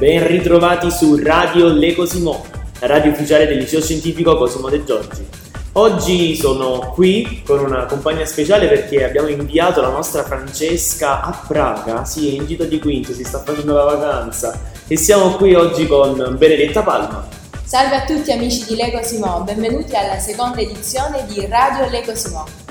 Ben ritrovati su Radio Le Cosimo, la radio ufficiale del liceo scientifico Cosimo De Giorgi. Oggi sono qui con una compagnia speciale perché abbiamo inviato la nostra Francesca a Praga, sì, è in gita di quinto, si sta facendo la vacanza e siamo qui oggi con Benedetta Palma. Salve a tutti amici di Lego Simo, benvenuti alla seconda edizione di Radio Lego Simo.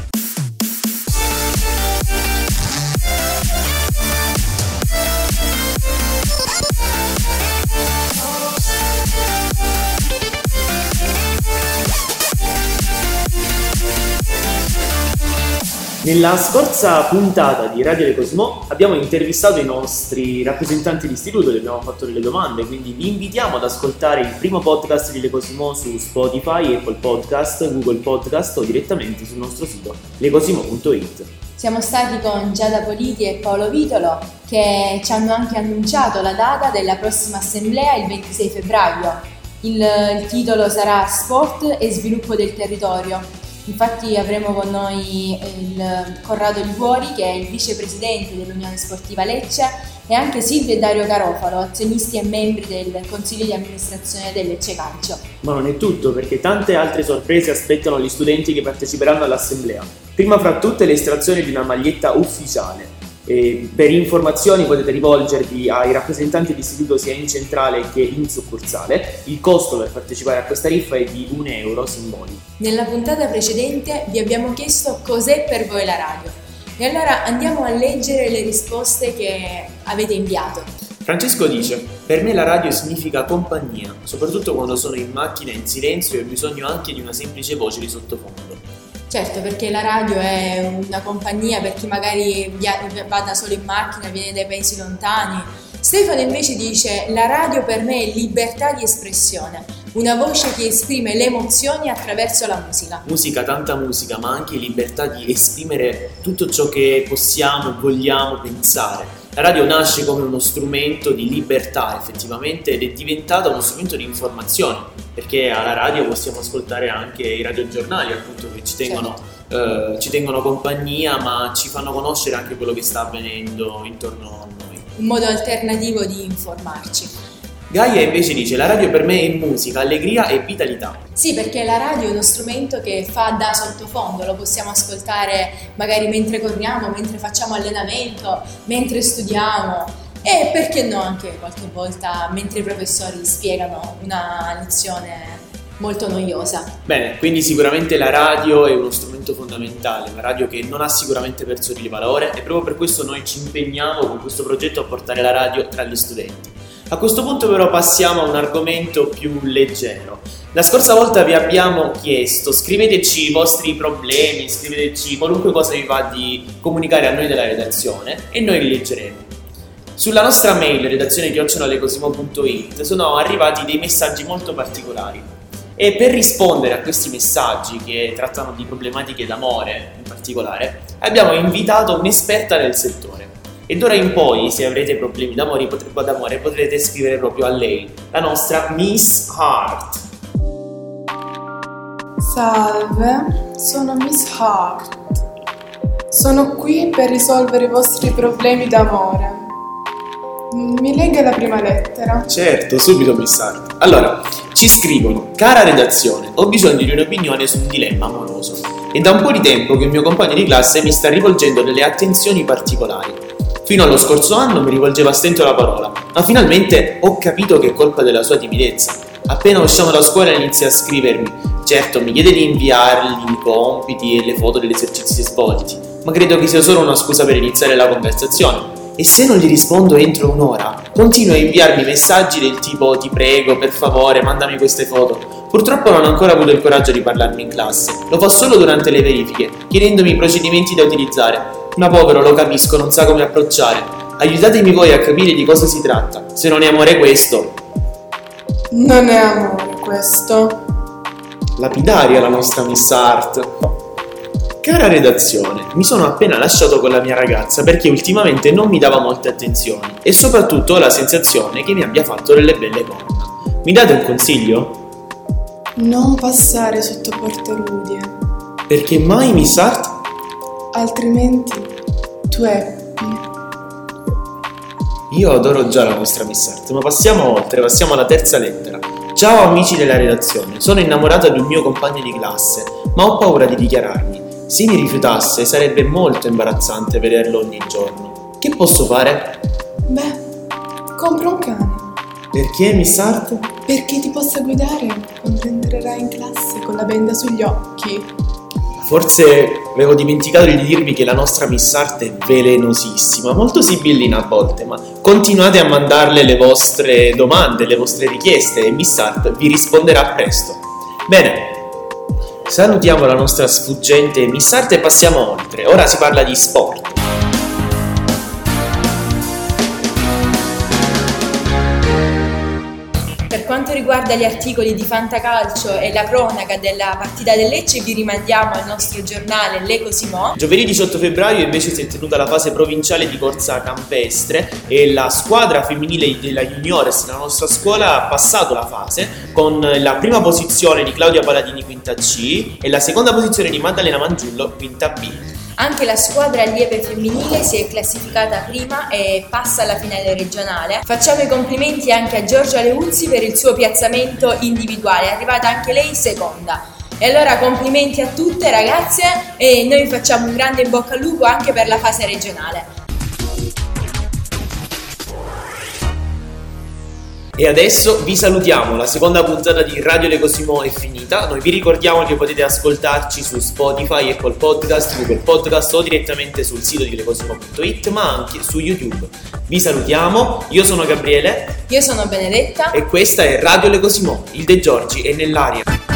Nella scorsa puntata di Radio Le Cosmo abbiamo intervistato i nostri rappresentanti d'istituto, gli abbiamo fatto delle domande, quindi vi invitiamo ad ascoltare il primo podcast di Le Cosimo su Spotify, Apple Podcast, Google Podcast o direttamente sul nostro sito lecosimo.it. Siamo stati con Giada Politi e Paolo Vitolo che ci hanno anche annunciato la data della prossima assemblea il 26 febbraio. Il, il titolo sarà Sport e sviluppo del territorio Infatti avremo con noi il Corrado Liguori che è il vicepresidente dell'Unione Sportiva Lecce e anche Silvio e Dario Carofalo, azionisti e membri del Consiglio di amministrazione del Lecce Calcio. Ma non è tutto perché tante altre sorprese aspettano gli studenti che parteciperanno all'assemblea. Prima fra tutte l'estrazione di una maglietta ufficiale e per informazioni potete rivolgervi ai rappresentanti d'istituto sia in centrale che in succursale. Il costo per partecipare a questa riffa è di un euro simbolico. Nella puntata precedente vi abbiamo chiesto cos'è per voi la radio. E allora andiamo a leggere le risposte che avete inviato. Francesco dice: Per me la radio significa compagnia, soprattutto quando sono in macchina in silenzio e ho bisogno anche di una semplice voce di sottofondo. Certo, perché la radio è una compagnia per chi magari va da solo in macchina, viene dai paesi lontani. Stefano invece dice: La radio per me è libertà di espressione, una voce che esprime le emozioni attraverso la musica. Musica, tanta musica, ma anche libertà di esprimere tutto ciò che possiamo vogliamo pensare. La radio nasce come uno strumento di libertà effettivamente ed è diventata uno strumento di informazione perché alla radio possiamo ascoltare anche i radiogiornali appunto che ci tengono, certo. eh, ci tengono compagnia ma ci fanno conoscere anche quello che sta avvenendo intorno a noi. Un modo alternativo di informarci. Gaia invece dice la radio per me è musica, allegria e vitalità. Sì, perché la radio è uno strumento che fa da sottofondo, lo possiamo ascoltare magari mentre corriamo, mentre facciamo allenamento, mentre studiamo e perché no anche qualche volta mentre i professori spiegano una lezione molto noiosa. Bene, quindi sicuramente la radio è uno strumento fondamentale, una radio che non ha sicuramente perso di valore e proprio per questo noi ci impegniamo con questo progetto a portare la radio tra gli studenti. A questo punto però passiamo a un argomento più leggero. La scorsa volta vi abbiamo chiesto, scriveteci i vostri problemi, scriveteci qualunque cosa vi va di comunicare a noi della redazione e noi li leggeremo. Sulla nostra mail redazione chiocciolallecosimo.it sono arrivati dei messaggi molto particolari e per rispondere a questi messaggi che trattano di problematiche d'amore in particolare abbiamo invitato un'esperta del settore. E d'ora in poi, se avrete problemi d'amore, d'amore potrete scrivere proprio a lei, la nostra Miss Heart. Salve, sono Miss Heart. Sono qui per risolvere i vostri problemi d'amore. Mi legga la prima lettera. Certo, subito Miss Hart. Allora, ci scrivono, cara redazione, ho bisogno di un'opinione su un dilemma amoroso. È da un po' di tempo che un mio compagno di classe mi sta rivolgendo delle attenzioni particolari. Fino allo scorso anno mi rivolgeva a stento la parola, ma finalmente ho capito che è colpa della sua timidezza. Appena usciamo da scuola inizia a scrivermi. Certo, mi chiede di inviargli i compiti e le foto degli esercizi esposti, ma credo che sia solo una scusa per iniziare la conversazione e se non gli rispondo entro un'ora, continua a inviarmi messaggi del tipo ti prego, per favore, mandami queste foto. Purtroppo non ho ancora avuto il coraggio di parlarmi in classe, lo fa solo durante le verifiche, chiedendomi i procedimenti da utilizzare. Ma povero, lo capisco, non sa come approcciare. Aiutatemi voi a capire di cosa si tratta. Se non è amore questo. Non è amore questo. Lapidaria la nostra Miss Art. Cara redazione, mi sono appena lasciato con la mia ragazza perché ultimamente non mi dava molte attenzioni e soprattutto ho la sensazione che mi abbia fatto delle belle corna. Mi date un consiglio? Non passare sotto porte rudie. Perché mai, Miss Art? Altrimenti tu ebbi. Io adoro già la nostra Miss Art, ma passiamo oltre, passiamo alla terza lettera. Ciao amici della redazione, sono innamorata di un mio compagno di classe, ma ho paura di dichiararmi. Se mi rifiutasse sarebbe molto imbarazzante vederlo ogni giorno. Che posso fare? Beh, compra un cane. Perché Miss Art? Perché ti possa guidare quando entrerai in classe con la benda sugli occhi. Forse avevo dimenticato di dirvi che la nostra Miss Art è velenosissima, molto sibillina a volte, ma continuate a mandarle le vostre domande, le vostre richieste e Miss Art vi risponderà presto. Bene, salutiamo la nostra sfuggente Miss Art e passiamo oltre. Ora si parla di sport. Riguarda gli articoli di Fantacalcio e la cronaca della partita del Lecce, vi rimandiamo al nostro giornale Le Cosimò. Giovedì 18 febbraio invece si è tenuta la fase provinciale di corsa campestre e la squadra femminile della Juniores, la nostra scuola, ha passato la fase con la prima posizione di Claudia Paladini quinta C e la seconda posizione di Maddalena Mangiullo quinta B. Anche la squadra allieve femminile si è classificata prima e passa alla finale regionale. Facciamo i complimenti anche a Giorgia Leuzzi per il suo piazzamento individuale, è arrivata anche lei seconda. E allora complimenti a tutte ragazze e noi facciamo un grande in bocca al lupo anche per la fase regionale. E adesso vi salutiamo, la seconda puntata di Radio Le Cosimo è finita, noi vi ricordiamo che potete ascoltarci su Spotify, Apple Podcast, Google Podcast o direttamente sul sito di lecosimo.it ma anche su YouTube. Vi salutiamo, io sono Gabriele Io sono Benedetta. e questa è Radio Le Cosimo, il De Giorgi è nell'aria.